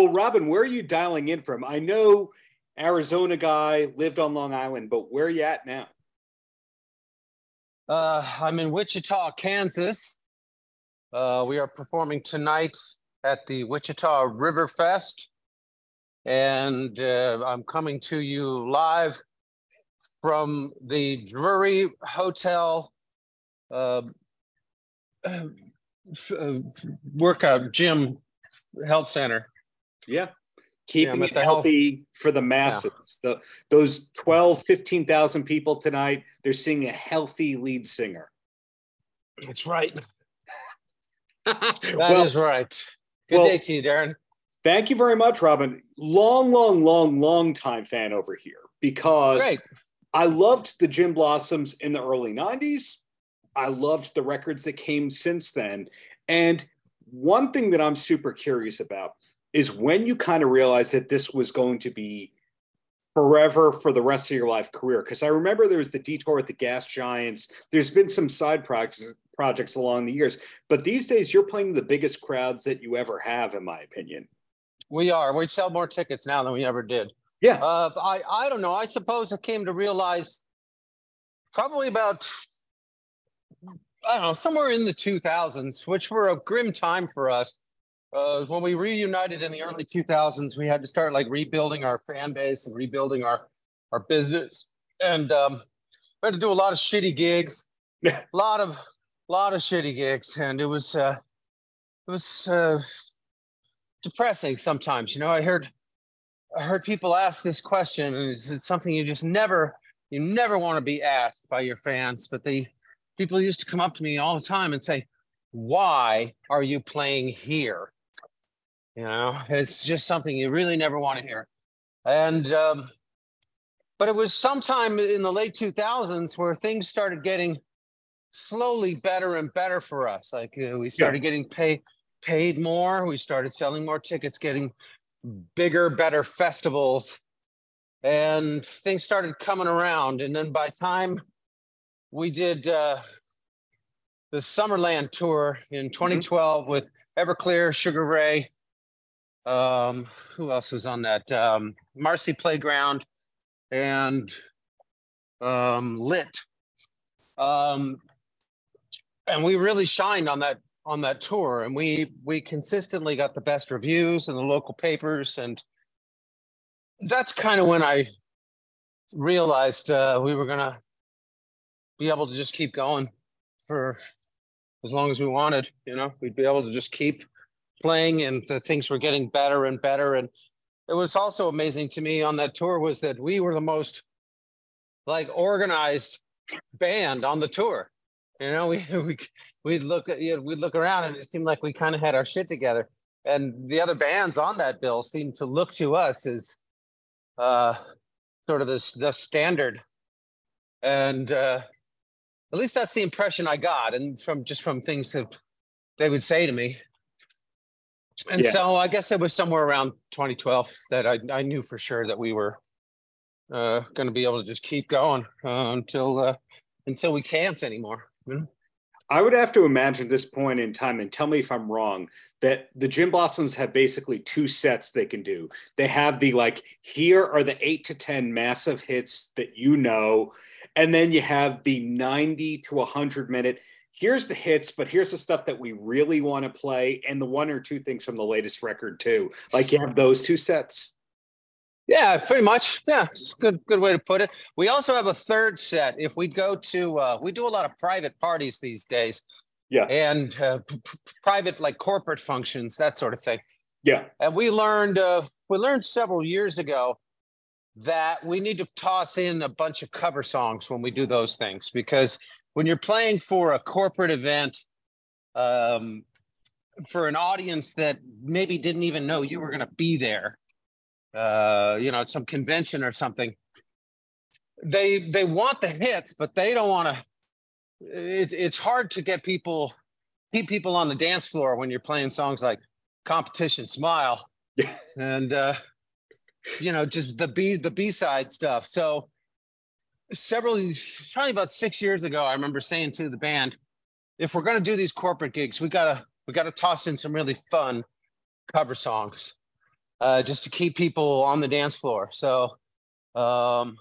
Well, Robin, where are you dialing in from? I know Arizona guy lived on Long Island, but where are you at now? Uh, I'm in Wichita, Kansas. Uh, we are performing tonight at the Wichita River Fest, and uh, I'm coming to you live from the Drury Hotel uh, uh, workout gym health center. Yeah. Keeping Yeah, it the health- healthy for the masses. The, those 12, 15,000 people tonight, they're seeing a healthy lead singer. That's right. That is Well- right. Good well- day to you, Darren. Thank you very much, Robin. Long, long, long, long time fan over here because Great. I loved the Gin Blossoms in the early 90s. I loved the records that came since then. And one thing that I'm super curious about is when you kind of realize that this was going to be forever for the rest of your life career. Because I remember there was the detour with the Gas Giants. There's been some side projects projects along the years, but these days you're playing the biggest crowds that you ever have, in my opinion. We are. We sell more tickets now than we ever did. Yeah. Uh, I I don't know. I suppose I came to realize probably about I don't know somewhere in the 2000s, which were a grim time for us. Uh, when we reunited in the early 2000s, we had to start like rebuilding our fan base and rebuilding our our business, and um, we had to do a lot of shitty gigs, a lot of lot of shitty gigs, and it was uh, it was uh, depressing sometimes. You know, I heard I heard people ask this question, and it's, it's something you just never, you never want to be asked by your fans. But the people used to come up to me all the time and say, "Why are you playing here?" You know, it's just something you really never want to hear. And um, but it was sometime in the late 2000s where things started getting slowly better and better for us. Like uh, we started getting paid paid more. We started selling more tickets, getting bigger, better festivals, and things started coming around. And then by time we did uh, the Summerland tour in 2012 with Everclear, Sugar Ray, um, who else was on that? Um, Marcy Playground and um, Lit. Um, and we really shined on that on that tour and we we consistently got the best reviews in the local papers and that's kind of when i realized uh, we were gonna be able to just keep going for as long as we wanted you know we'd be able to just keep playing and the things were getting better and better and it was also amazing to me on that tour was that we were the most like organized band on the tour you know, we we we'd look at you know, we'd look around and it seemed like we kind of had our shit together. And the other bands on that bill seemed to look to us as uh sort of the the standard. And uh at least that's the impression I got, and from just from things that they would say to me. And Yeah. so I guess it was somewhere around 2012 that I I knew for sure that we were uh going to be able to just keep going uh, until uh until we can't anymore. you know? I would have to imagine this point in time, and tell me if I'm wrong, that the Gin Blossoms have basically two sets they can do. They have the like, here are the eight to 10 massive hits that you know, and then you have the 90 to 100 minute. Here's the hits, but here's the stuff that we really want to play, and the one or two things from the latest record, too. Like, you have those two sets. Yeah, pretty much. Yeah, it's a good good way to put it. We also have a third set. If we go to, uh, we do a lot of private parties these days. Yeah. And uh, p- private like corporate functions, that sort of thing. Yeah. And we learned, uh, we learned several years ago that we need to toss in a bunch of cover songs when we do those things because when you're playing for a corporate event, um, for an audience that maybe didn't even know you were going to be there, uh, you know, at some convention or something. They they want the hits, but they don't want to. It, it's hard to get people keep people on the dance floor when you're playing songs like "Competition Smile" and uh, you know just the B the B side stuff. So several probably about six years ago, I remember saying to the band, if we're going to do these corporate gigs, we gotta we gotta toss in some really fun cover songs, uh, just to keep people on the dance floor. So, um,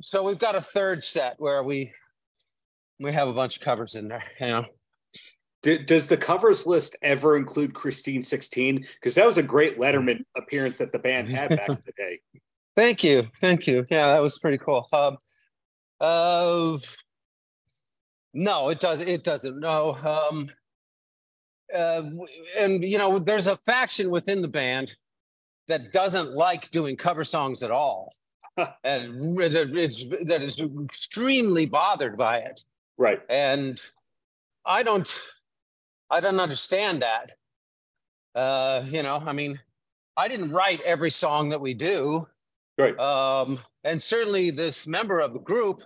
so we've got a third set where we we have a bunch of covers in there. You know. does the covers list ever include Christine 16? Because that was a great Letterman appearance that the band had back in the day. Thank you. Thank you. Yeah, that was pretty cool. Um, uh, no, it doesn't. It doesn't. No. Um, uh, and you know, there's a faction within the band that doesn't like doing cover songs at all, and it's that is extremely bothered by it. Right. And I don't, I don't understand that. Uh, you know, I mean, I didn't write every song that we do. Right. Um, and certainly this member of the group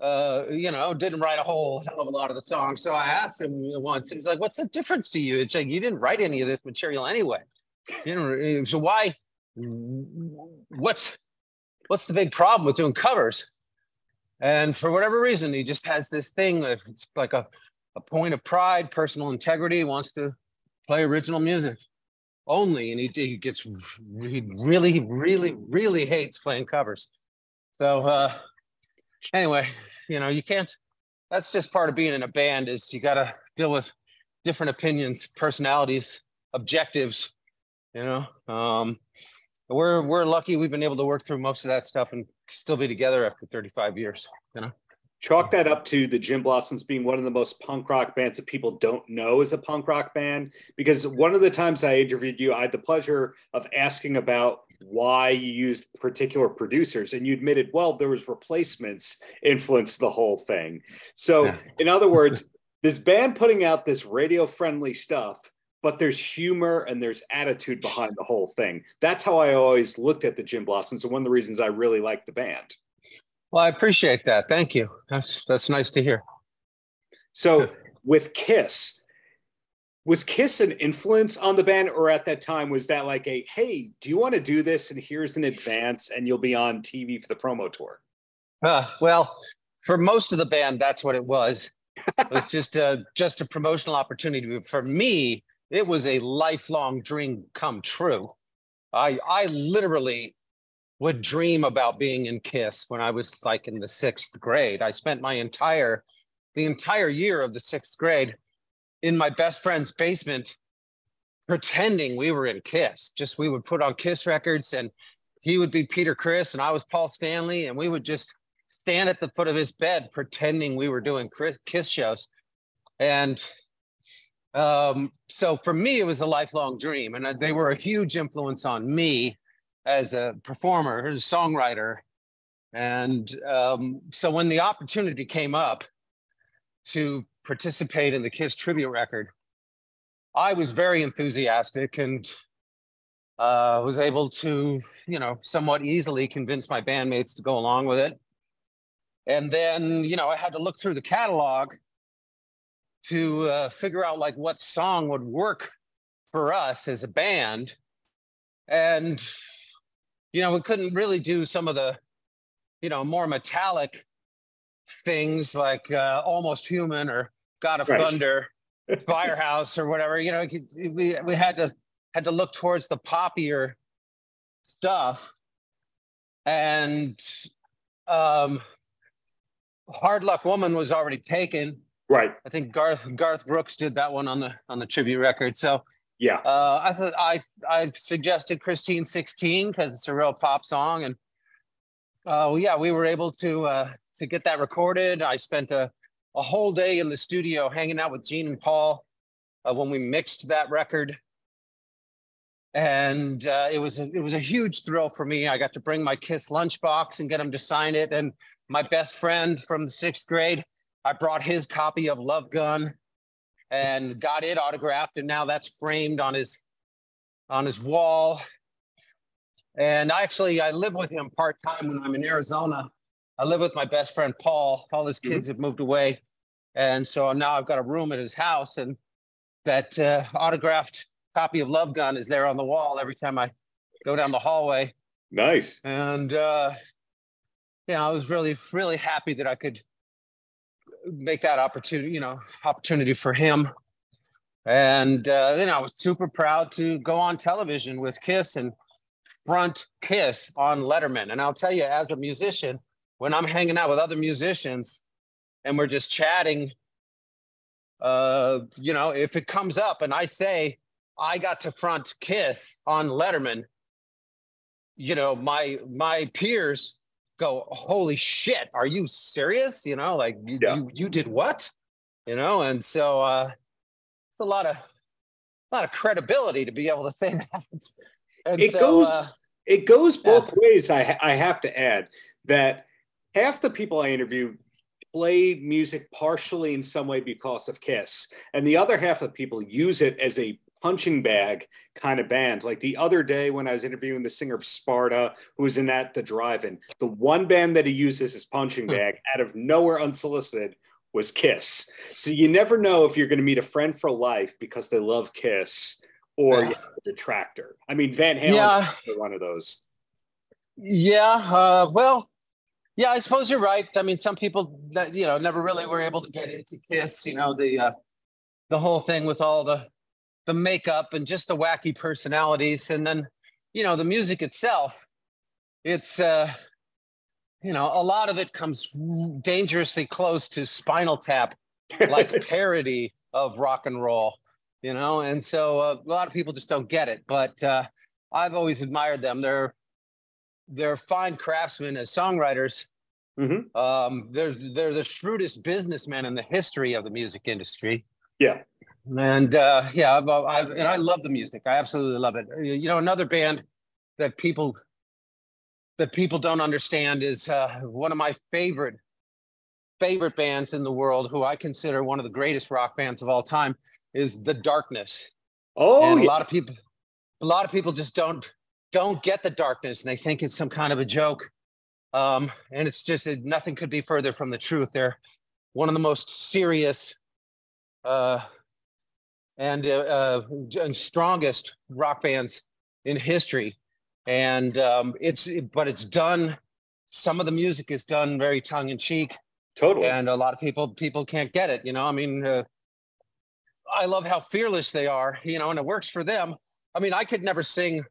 uh, you know, didn't write a whole hell of a lot of the songs. So I asked him once, he's like, what's the difference to you? It's like, you didn't write any of this material anyway. You know, so why, what's, what's the big problem with doing covers? And for whatever reason, he just has this thing it's like a, a point of pride, personal integrity, wants to play original music only. And he, he gets, he really, really, really hates playing covers. So, uh, anyway, you know, you can't. That's just part of being in a band. Is you got to deal with different opinions, personalities, objectives. You know, um, we're we're lucky we've been able to work through most of that stuff and still be together after 35 years. You know. Chalk that up to the Gin Blossoms being one of the most punk rock bands that people don't know is a punk rock band. Because one of the times I interviewed you, I had the pleasure of asking about why you used particular producers and you admitted well there was replacements influenced the whole thing so yeah. in other words this band putting out this radio friendly stuff but there's humor and there's attitude behind the whole thing that's how i always looked at the Gin Blossoms and one of the reasons i really like the band well i appreciate that thank you that's that's nice to hear so with kiss was Kiss an influence on the band, or at that time was that like a hey, do you want to do this? And here's an advance, and you'll be on TV for the promo tour. Uh, well, for most of the band, that's what it was. it was just a just a promotional opportunity. For me, it was a lifelong dream come true. I I literally would dream about being in Kiss when I was like in the sixth grade. I spent my entire the entire year of the sixth grade in my best friend's basement pretending we were in Kiss. Just we would put on Kiss records and he would be Peter Criss and I was Paul Stanley and we would just stand at the foot of his bed pretending we were doing Kiss shows. And um, so for me, it was a lifelong dream and they were a huge influence on me as a performer, as a songwriter. And um, so when the opportunity came up to participate in the Kiss tribute record, I was very enthusiastic and uh, was able to, you know, somewhat easily convince my bandmates to go along with it. And then, you know, I had to look through the catalog to uh, figure out like what song would work for us as a band. And, you know, we couldn't really do some of the, you know, more metallic things like uh, Almost Human or God of right. Thunder, Firehouse, or whatever. You know, we we had to had to look towards the poppier stuff, and um, Hard Luck Woman was already taken. Right. I think Garth Garth Brooks did that one on the on the tribute record. So yeah, uh, I I I suggested Christine 16 because it's a real pop song, and uh, yeah, we were able to uh, to get that recorded. I spent a a whole day in the studio hanging out with Gene and Paul uh, when we mixed that record. And uh, it was a, it was a huge thrill for me. I got to bring my Kiss lunchbox and get him to sign it. And my best friend from the sixth grade, I brought his copy of Love Gun and got it autographed. And now that's framed on his on his wall. And actually, I live with him part time when I'm in Arizona. I live with my best friend Paul. All his kids mm-hmm. have moved away. And so now I've got a room at his house, and that uh, autographed copy of Love Gun is there on the wall every time I go down the hallway. Nice. And uh, yeah, I was really, really happy that I could make that opportunity, you know, opportunity for him. And uh, then I was super proud to go on television with Kiss and front Kiss on Letterman. And I'll tell you, as a musician, when I'm hanging out with other musicians and we're just chatting, uh, you know, if it comes up and I say, I got to front Kiss on Letterman, you know, my my peers go, "Holy shit, are you serious?" You know, like you yeah. you, you did what? You know, and so uh, it's a lot of a lot of credibility to be able to say that. And it so, goes uh, it goes both yeah. ways. I I have to add that half the people I interview play music partially in some way because of Kiss, and the other half of people use it as a punching bag kind of band. Like the other day when I was interviewing the singer of Sparta, who was in at the drive-in, the one band that he uses as punching hmm. bag out of nowhere unsolicited was Kiss. So you never know if you're going to meet a friend for life because they love Kiss or yeah. a detractor. I mean, Van Halen yeah. one of those. Yeah. Uh, well, yeah, I suppose you're right. I mean, some people that you know never really were able to get into Kiss. You know, the uh, the whole thing with all the the makeup and just the wacky personalities. And then you know the music itself it's uh you know a lot of it comes dangerously close to spinal tap like parody of rock and roll you know? And so uh, a lot of people just don't get it. But uh i've always admired them. They're they're fine craftsmen as songwriters. Mm-hmm. um they're they're the shrewdest businessmen in the history of the music industry. Yeah and uh, yeah, I've, I've, and I love the music. I absolutely love it. You know, another band that people that people don't understand is uh, one of my favorite favorite bands in the world, who I consider one of the greatest rock bands of all time, is The Darkness. Oh, and a lot of people, a lot of people just don't don't get the darkness, and they think it's some kind of a joke. Um, and it's just nothing could be further from the truth. They're one of the most serious uh, and uh, uh, and strongest rock bands in history. And um, it's but it's done. Some of the music is done very tongue in cheek. Totally. And a lot of people people can't get it. You know, I mean, uh, I love how fearless they are. You know, and it works for them. I mean, I could never sing.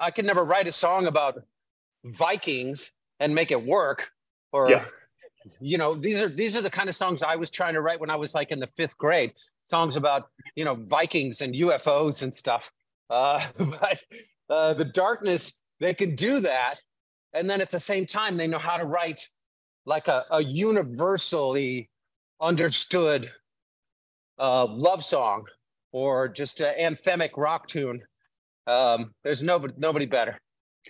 I could never write a song about Vikings and make it work. Or, yeah. you know, these are these are the kind of songs I was trying to write when I was like in the fifth grade songs about you know Vikings and UFOs and stuff. Uh, but uh, the darkness, they can do that, and then at the same time, they know how to write like a, a universally understood uh, love song or just an anthemic rock tune. Um, there's nobody nobody better.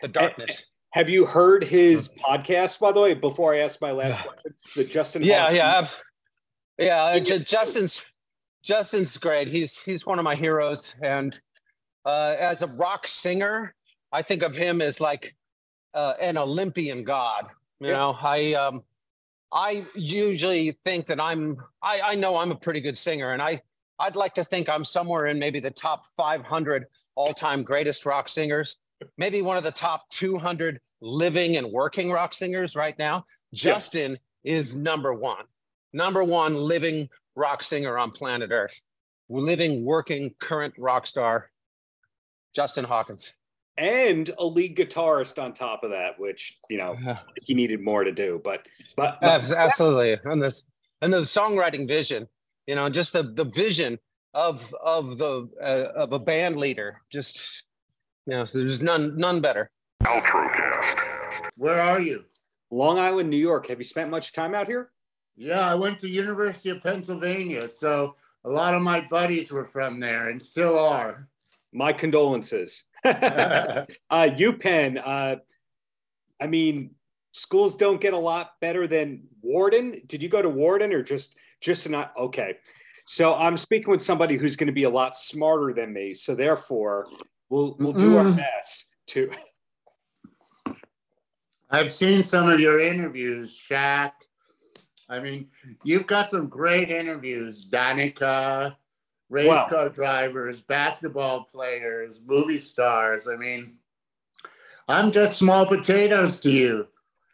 The darkness. Have you heard his podcast, by the way? Before I ask my last question, the Justin. Yeah, Hawkins. yeah, yeah. Uh, Justin's Justin's great. He's he's one of my heroes, and uh, as a rock singer, I think of him as like uh, an Olympian god. You yeah. know, I um, I usually think that I'm I, I know I'm a pretty good singer, and I I'd like to think I'm somewhere in maybe the top 500 all-time greatest rock singers, maybe one of the top 200 living and working rock singers right now. Justin yeah. is number one, number one living rock singer on planet Earth, living, working, current rock star, Justin Hawkins. And a lead guitarist on top of that, which you know he needed more to do, but but, but absolutely, and this and the songwriting vision, you know, just the the vision of of the uh, of a band leader, just you know, so there's none none better. Paltrocast. Where are you? Long Island, New York. Have you spent much time out here? Yeah, I went to University of Pennsylvania, so a lot of my buddies were from there and still are. My condolences. uh, UPenn, uh, I mean, schools don't get a lot better than Wharton. Did you go to Wharton or just just not? Okay, so I'm speaking with somebody who's going to be a lot smarter than me. So therefore, we'll we'll do mm. our best to. I've seen some of your interviews, Shaq I mean, you've got some great interviews, Danica, race wow. car drivers, basketball players, movie stars. I mean, I'm just small potatoes to you.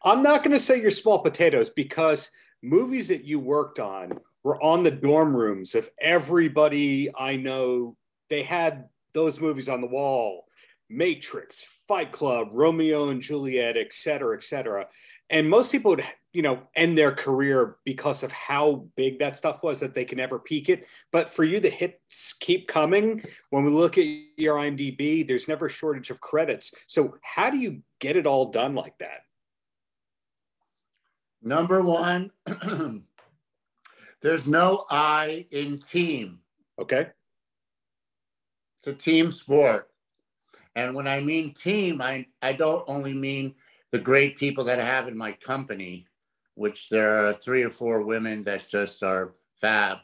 I'm not going to say you're small potatoes because movies that you worked on were on the dorm rooms of everybody I know. They had those movies on the wall Matrix, Fight Club, Romeo and Juliet, et cetera, et cetera. And most people would, you know, end their career because of how big that stuff was that they can never peak it. But for you, the hits keep coming. When we look at your IMDb, there's never a shortage of credits. So how do you get it all done like that? Number one, there's no I in team. Okay. It's a team sport. And when I mean team, I, I don't only mean the great people that I have in my company, which there are three or four women that just are fab.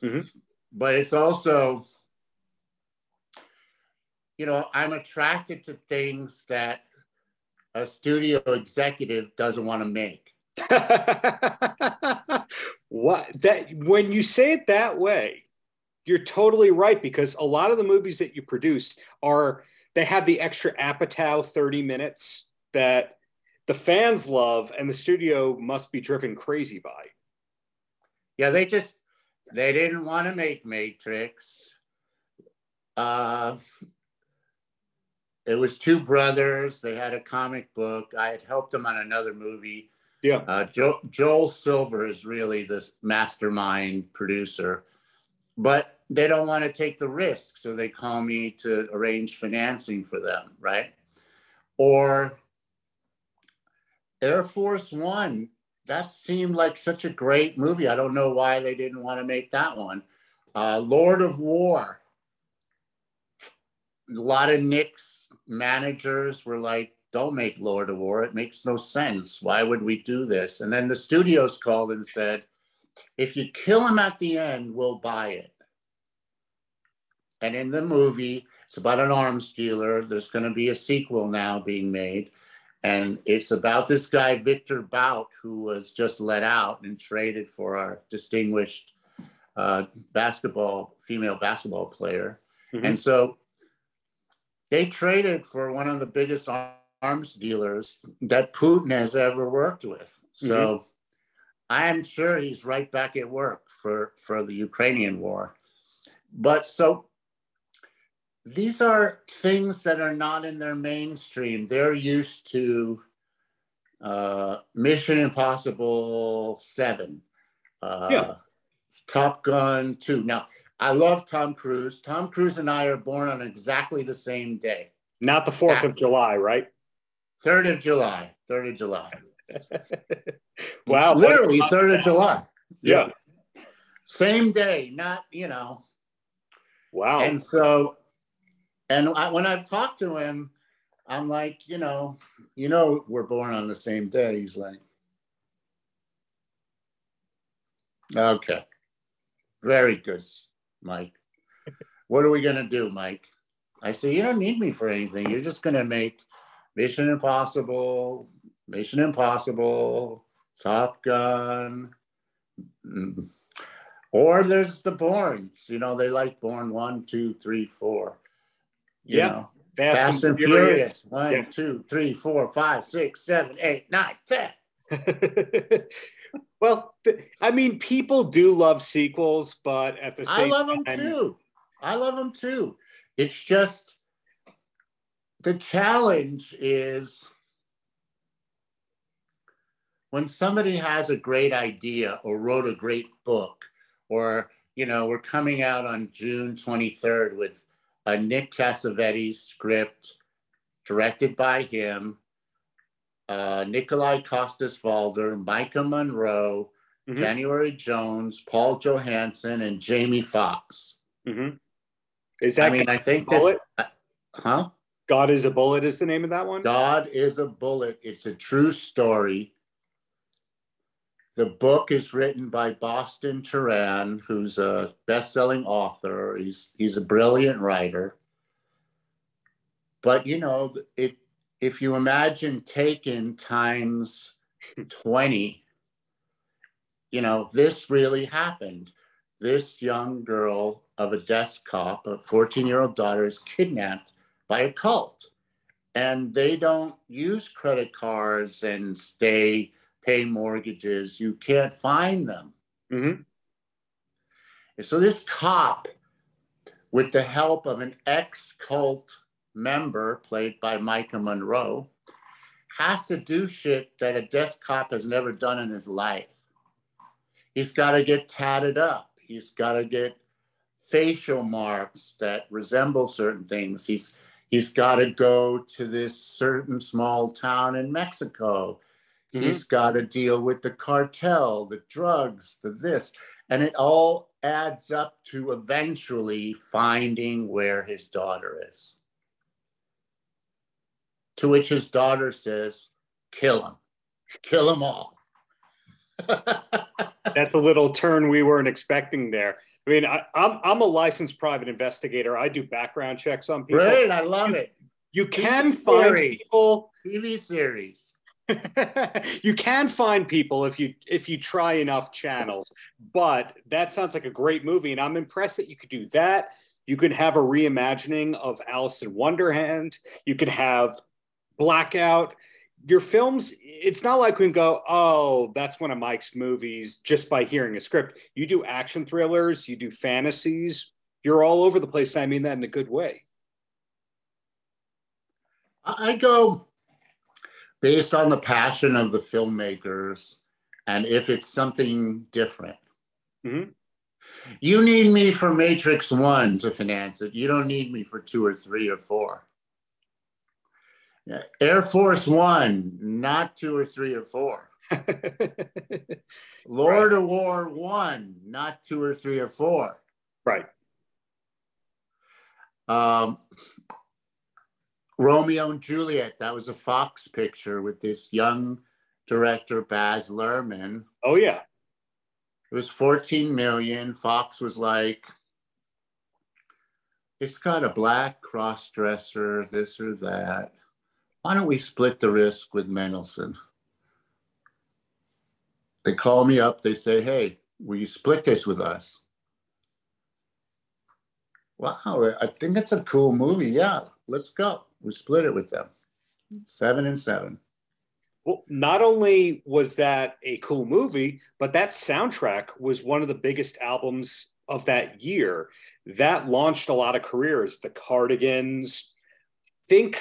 Mm-hmm. But it's also, you know, I'm attracted to things that a studio executive doesn't want to make. what that when you say it that way, you're totally right because a lot of the movies that you produce are they have the extra apatow 30 minutes that the fans love and the studio must be driven crazy by. Yeah, they just they didn't want to make Matrix. Uh it was two brothers. They had a comic book. I had helped them on another movie yeah. Uh, Joe, Joel Silver is really the mastermind producer, but they don't want to take the risk. So they call me to arrange financing for them, right? Or Air Force One. That seemed like such a great movie. I don't know why they didn't want to make that one. Uh, Lord of War. A lot of Nick's managers were like, don't make Lord of War. It makes no sense. Why would we do this? And then the studios called and said, if you kill him at the end, we'll buy it. And in the movie, it's about an arms dealer. There's going to be a sequel now being made. And it's about this guy, Victor Bout, who was just let out and traded for our distinguished uh, basketball, female basketball player. Mm-hmm. And so they traded for one of the biggest arms dealers that Putin has ever worked with. So mm-hmm. I am sure he's right back at work for, for the Ukrainian war. But so these are things that are not in their mainstream. They're used to uh, Mission Impossible 7, uh, yeah. Top Gun 2. Now, I love Tom Cruise. Tom Cruise and I are born on exactly the same day. Not the 4th of July, right? Third of July. Third of July. wow. Literally third of July. Yeah. Same day, not, you know. Wow. And so, and I, when I've talked to him, I'm like, you know, you know, we're born on the same day. He's like, okay. Very good, Mike. What are we to do, Mike? I say, you don't need me for anything. You're just to make Mission Impossible, Mission Impossible, Top Gun. Mm. Or there's the Bournes. You know, they like Bourne one, two, three, four. You yeah. Know, Fast, Fast, and, Furious. Furious. One, yeah. two, three, four, five, six, seven, eight, nine, ten. well, I mean, people do love sequels, but at the same time I love them too. I love them too. It's just the challenge is when somebody has a great idea or wrote a great book or you know we're coming out on june 23rd with a nick cassavetes script directed by him uh, nikolai coster-waldau maika monroe mm-hmm. january jones paul johansson and jamie foxx mm-hmm. is that i mean i think this uh, huh God is a Bullet is the name of that one? God is a Bullet. It's a true story. The book is written by Boston Teran, who's a best-selling author. He's he's a brilliant writer. But you know, it if you imagine Taken times 20, you know, this really happened. This young girl of a desk cop, a 14-year-old daughter, is kidnapped by a cult. And they don't use credit cards and stay, pay mortgages. You can't find them. Mm-hmm. And so this cop, with the help of an ex cult member played by Maika Monroe, has to do shit that a desk cop has never done in his life. He's got to get tatted up. He's got to get facial marks that resemble certain things. He's he's got to go to this certain small town in Mexico. Mm-hmm. He's got to deal with the cartel, the drugs, the this, and it all adds up to eventually finding where his daughter is. To which his daughter says, kill him, kill them all. That's a little turn we weren't expecting there. I mean, I, am I'm, I'm a licensed private investigator. I do background checks on people. Great, I love you, it. You can TV find series. people. TV series. you can find people if you if you try enough channels. But that sounds like a great movie, and I'm impressed that you could do that. You could have a reimagining of Alice in Wonderland. You could have Blackout. Your films, it's not like we can go, oh, that's one of Mike's movies just by hearing a script. You do action thrillers, you do fantasies, you're all over the place. I mean that in a good way. I go based on the passion of the filmmakers and if it's something different. Mm-hmm. You need me for Matrix One to finance it. You don't need me for two or three or four. Air Force One, not two or three or four. Lord right. of War One, not two or three or four. Right. Um, Romeo and Juliet, that was a Fox picture with this young director, Baz Luhrmann. Oh, yeah. It was 14 million. Fox was like, it's got a black cross dresser, this or that why don't we split the risk with Mendelsohn? They call me up, they say, hey, will you split this with us? Wow, I think it's a cool movie. Yeah, let's go. We split it with them. Seven and seven. Well, not only was that a cool movie, but that soundtrack was one of the biggest albums of that year. That launched a lot of careers. The Cardigans, think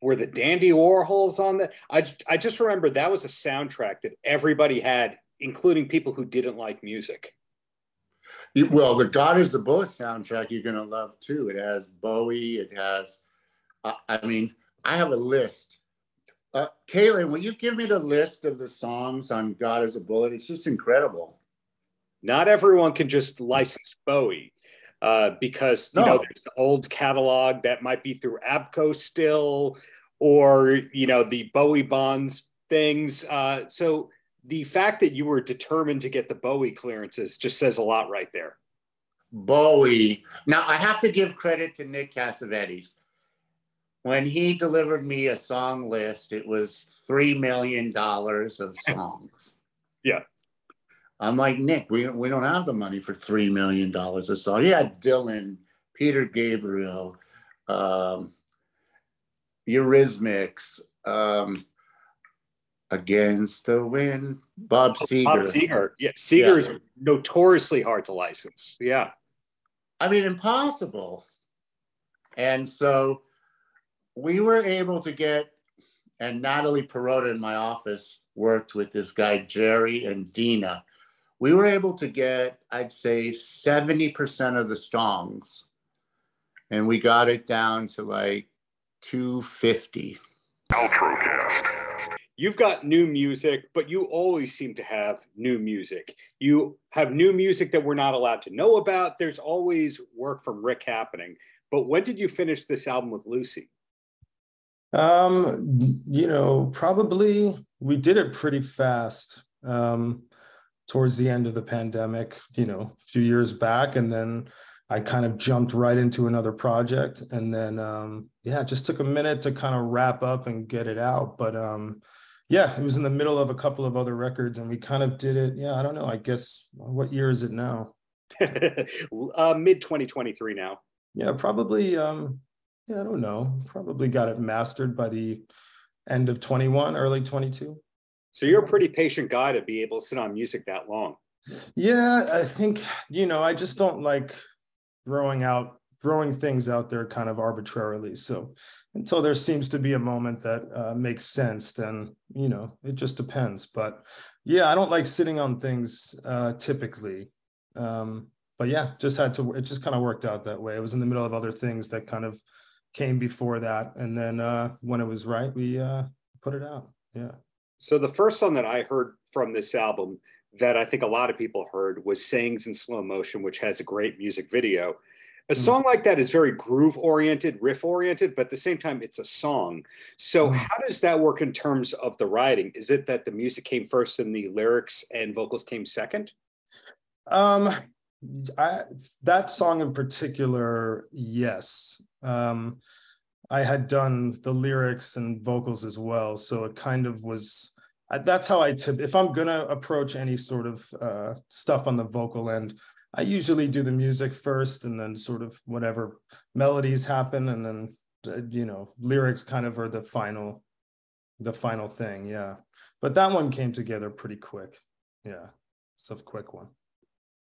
were the Dandy Warhols on that? I, I just remember that was a soundtrack that everybody had, including people who didn't like music. Well, the God is the Bullet soundtrack you're going to love too. It has Bowie. It has, uh, I mean, I have a list. Uh, Kaylin, will you give me the list of the songs on God is a Bullet? It's just incredible. Not everyone can just license Bowie. Uh, because you no. know there's the old catalog that might be through Abco still, or you know the Bowie bonds things. Uh, so the fact that you were determined to get the Bowie clearances just says a lot right there. Bowie. Now I have to give credit to Nick Cassavetes. When he delivered me a song list, it was three million dollars of songs. yeah. I'm like, Nick, we, we don't have the money for $3 million a song. Yeah, Dylan, Peter Gabriel, um, Eurythmics, um, Against the Wind, Bob Seger. Bob Seger. Yeah, Seger is notoriously hard to license. Yeah. I mean, impossible. And so we were able to get, and Natalie Perota in my office worked with this guy, Jerry and Dina we were able to get, I'd say, 70% of the songs. And we got it down to like 250. Paltrocast. You've got new music, but you always seem to have new music. You have new music that we're not allowed to know about. There's always work from Rick happening. But when did you finish this album with Lucy? Um, you know, probably we did it pretty fast. Um, towards the end of the pandemic, you know, a few years back. And then I kind of jumped right into another project. And then, um, yeah, it just took a minute to kind of wrap up and get it out. But um, yeah, it was in the middle of a couple of other records and we kind of did it. Yeah, I don't know. I guess what year is it now? uh, Mid 2023 now. Yeah, probably. Um, yeah, I don't know. Probably got it mastered by the end of 21, early 22. So you're a pretty patient guy to be able to sit on music that long. Yeah, I think, you know, I just don't like throwing out throwing things out there kind of arbitrarily. So until there seems to be a moment that uh, makes sense, then you know it just depends. But yeah, I don't like sitting on things uh, typically. Um, but yeah, just had to. It just kind of worked out that way. It was in the middle of other things that kind of came before that, and then uh, when it was right, we uh, put it out. Yeah. So the first song that I heard from this album that I think a lot of people heard was "Sayings in Slow Motion," which has a great music video. A hmm. song like that is very groove oriented, riff oriented, but at the same time, it's a song. So, mm. how does that work in terms of the writing? Is it that the music came first and the lyrics and vocals came second? Um, I, that song in particular, yes. Um, I had done the lyrics and vocals as well, so it kind of was. That's how I tip. If I'm gonna approach any sort of uh, stuff on the vocal end, I usually do the music first and then sort of whatever melodies happen and then uh, you know lyrics kind of are the final the final thing yeah but that one came together pretty quick yeah it's a quick one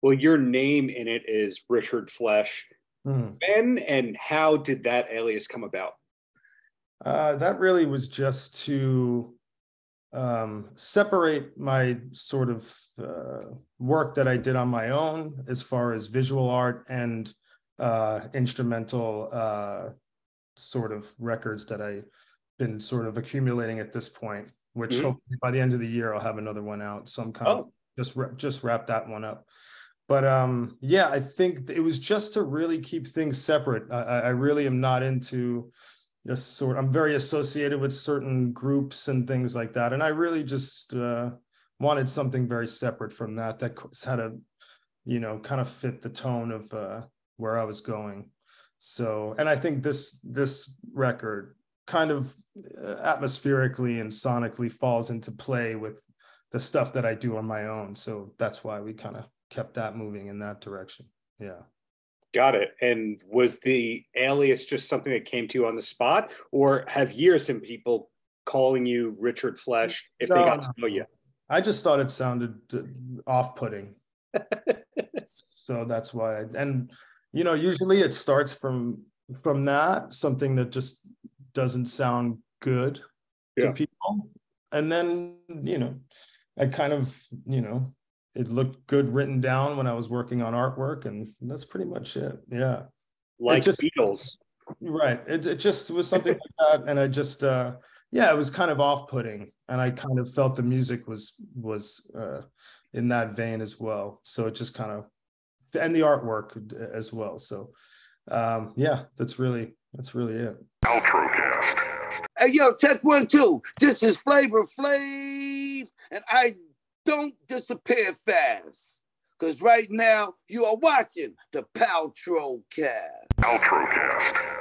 well your name in it is richard flesh mm. when and how did that alias come about uh, that really was just to um, separate my sort of uh, work that I did on my own as far as visual art and uh, instrumental uh, sort of records that I've been sort of accumulating at this point, which mm-hmm. hopefully by the end of the year I'll have another one out. So I'm kind oh. of just just wrap that one up. But um, yeah, I think it was just to really keep things separate. I, I really am not into just sort i'm very associated with certain groups and things like that. And i really just uh, wanted something very separate from that that had a you know kind of fit the tone of uh, where i was going. So and i think this this record kind of uh, atmospherically and sonically falls into play with the stuff that i do on my own. So that's why we kind of kept that moving in that direction yeah Got it. And was the alias just something that came to you on the spot, or have years and people calling you Richard Flesh if no, they got to know you? I just thought it sounded off-putting, so that's why. I, and you know, usually it starts from from that something that just doesn't sound good yeah. to people, and then you know, I kind of you know it looked good written down when I was working on artwork, and that's pretty much it. Yeah, like it just, Beatles, right? It it just was something like that, and I just uh, yeah, it was kind of off putting, and I kind of felt the music was was uh, in that vein as well. So it just kind of and the artwork as well. So um, yeah, that's really that's really it. Paltrocast. Hey yo, check one two. This is Flavor Flav, and I don't disappear fast. Because right now, you are watching the Paltrow Cast. Paltrow Cast.